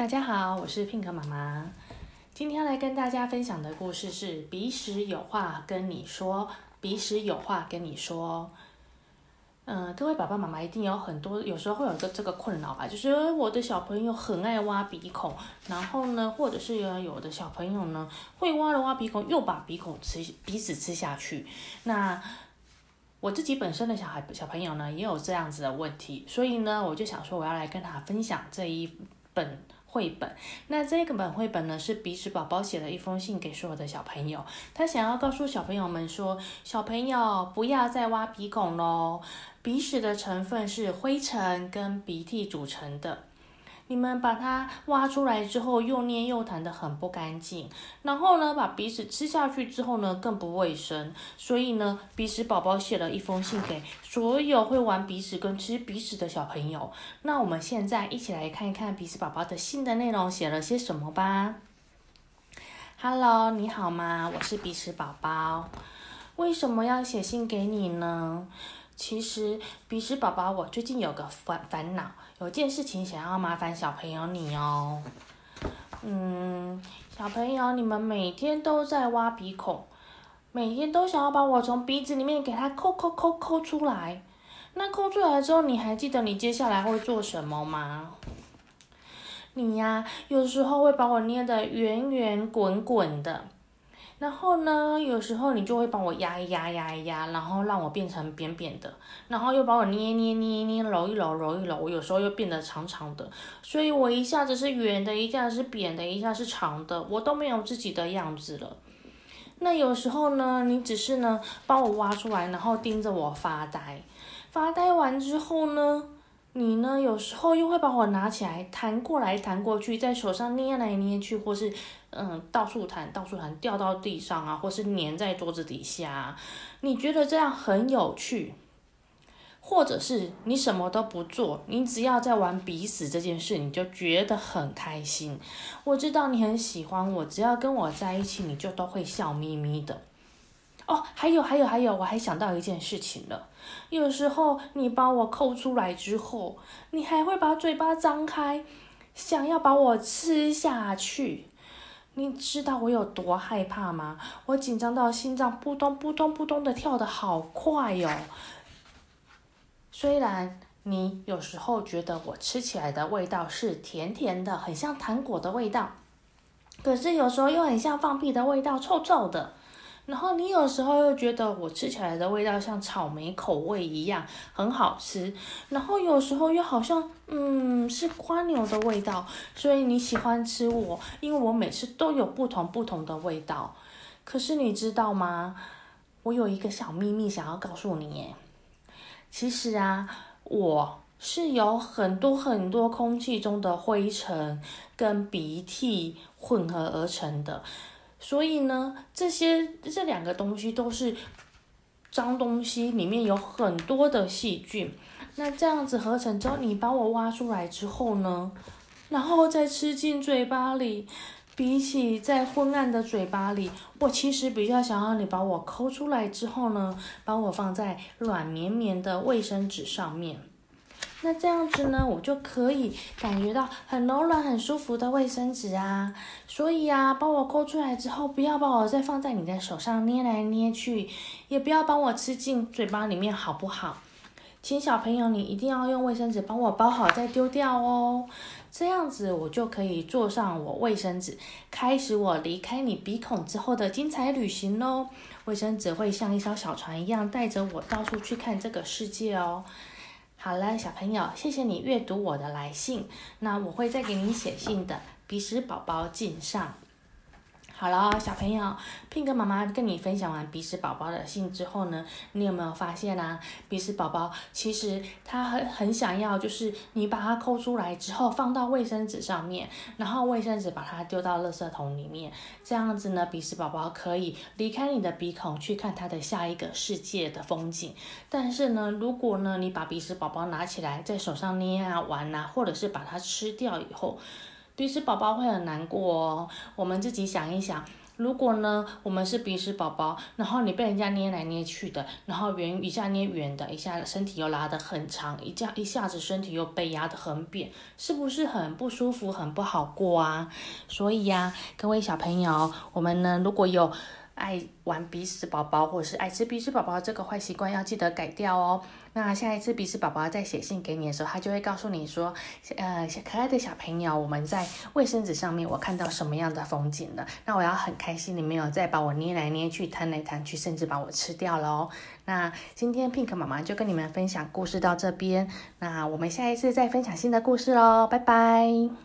大家好，我是 Pink 妈妈。今天来跟大家分享的故事是鼻屎有话跟你说。鼻屎有话跟你说。嗯、各位爸爸妈妈一定有很多，有时候会有个这个困扰吧，就是我的小朋友很爱挖鼻孔，然后呢，或者是有有的小朋友呢，会挖了挖鼻孔，又把鼻孔吃鼻屎吃下去。那我自己本身的小孩小朋友呢，也有这样子的问题，所以呢，我就想说我要来跟他分享这一本。绘本，那这个本绘本呢，是鼻屎宝宝写的一封信给所有的小朋友，他想要告诉小朋友们说，小朋友不要再挖鼻孔喽，鼻屎的成分是灰尘跟鼻涕组成的。你们把它挖出来之后，又黏又弹的很不干净。然后呢，把鼻屎吃下去之后呢，更不卫生。所以呢，鼻屎宝宝写了一封信给所有会玩鼻屎跟吃鼻屎的小朋友。那我们现在一起来看一看鼻屎宝宝的信的内容写了些什么吧。Hello，你好吗？我是鼻屎宝宝。为什么要写信给你呢？其实鼻屎宝宝，我最近有个烦烦恼。有件事情想要麻烦小朋友你哦，嗯，小朋友你们每天都在挖鼻孔，每天都想要把我从鼻子里面给它抠抠抠抠出来，那抠出来之后，你还记得你接下来会做什么吗？你呀，有时候会把我捏得圆圆滚滚的。然后呢，有时候你就会帮我压一压，压一压，然后让我变成扁扁的，然后又把我捏捏捏捏，揉一揉，揉一揉，我有时候又变得长长的，所以我一下子是圆的，一下子是扁的，一下是长的，我都没有自己的样子了。那有时候呢，你只是呢帮我挖出来，然后盯着我发呆，发呆完之后呢，你呢有时候又会把我拿起来弹过来弹过去，在手上捏来捏去，或是。嗯，到处弹，到处弹，掉到地上啊，或是粘在桌子底下啊。你觉得这样很有趣，或者是你什么都不做，你只要在玩彼此这件事，你就觉得很开心。我知道你很喜欢我，只要跟我在一起，你就都会笑眯眯的。哦，还有还有还有，我还想到一件事情了。有时候你把我抠出来之后，你还会把嘴巴张开，想要把我吃下去。你知道我有多害怕吗？我紧张到心脏扑通扑通扑通的跳得好快哟。虽然你有时候觉得我吃起来的味道是甜甜的，很像糖果的味道，可是有时候又很像放屁的味道，臭臭的。然后你有时候又觉得我吃起来的味道像草莓口味一样很好吃，然后有时候又好像嗯是蜗牛的味道，所以你喜欢吃我，因为我每次都有不同不同的味道。可是你知道吗？我有一个小秘密想要告诉你耶，其实啊，我是有很多很多空气中的灰尘跟鼻涕混合而成的。所以呢，这些这两个东西都是脏东西，里面有很多的细菌。那这样子合成之后，你把我挖出来之后呢，然后再吃进嘴巴里，比起在昏暗的嘴巴里，我其实比较想要你把我抠出来之后呢，把我放在软绵绵的卫生纸上面。那这样子呢，我就可以感觉到很柔软、很舒服的卫生纸啊。所以啊，帮我抠出来之后，不要把我再放在你的手上捏来捏去，也不要帮我吃进嘴巴里面，好不好？请小朋友，你一定要用卫生纸帮我包好再丢掉哦。这样子我就可以坐上我卫生纸，开始我离开你鼻孔之后的精彩旅行喽。卫生纸会像一艘小船一样，带着我到处去看这个世界哦。好了，小朋友，谢谢你阅读我的来信，那我会再给你写信的。鼻屎宝宝敬上。好了，小朋友，Pink 妈妈跟你分享完鼻屎宝宝的信之后呢，你有没有发现啊？鼻屎宝宝其实他很很想要，就是你把它抠出来之后放到卫生纸上面，然后卫生纸把它丢到垃圾桶里面，这样子呢，鼻屎宝宝可以离开你的鼻孔去看它的下一个世界的风景。但是呢，如果呢你把鼻屎宝宝拿起来在手上捏啊玩啊，或者是把它吃掉以后，鼻屎宝宝会很难过哦。我们自己想一想，如果呢，我们是鼻屎宝宝，然后你被人家捏来捏去的，然后圆一下捏圆的，一下身体又拉得很长，一下一下子身体又被压得很扁，是不是很不舒服，很不好过啊？所以呀，各位小朋友，我们呢，如果有爱玩鼻屎宝宝，或者是爱吃鼻屎宝宝这个坏习惯，要记得改掉哦。那下一次鼻屎宝宝再写信给你的时候，他就会告诉你说，呃，可爱的小朋友，我们在卫生纸上面我看到什么样的风景了？那我要很开心，你没有再把我捏来捏去、弹来弹去，甚至把我吃掉了哦。那今天 Pink 妈妈就跟你们分享故事到这边，那我们下一次再分享新的故事喽，拜拜。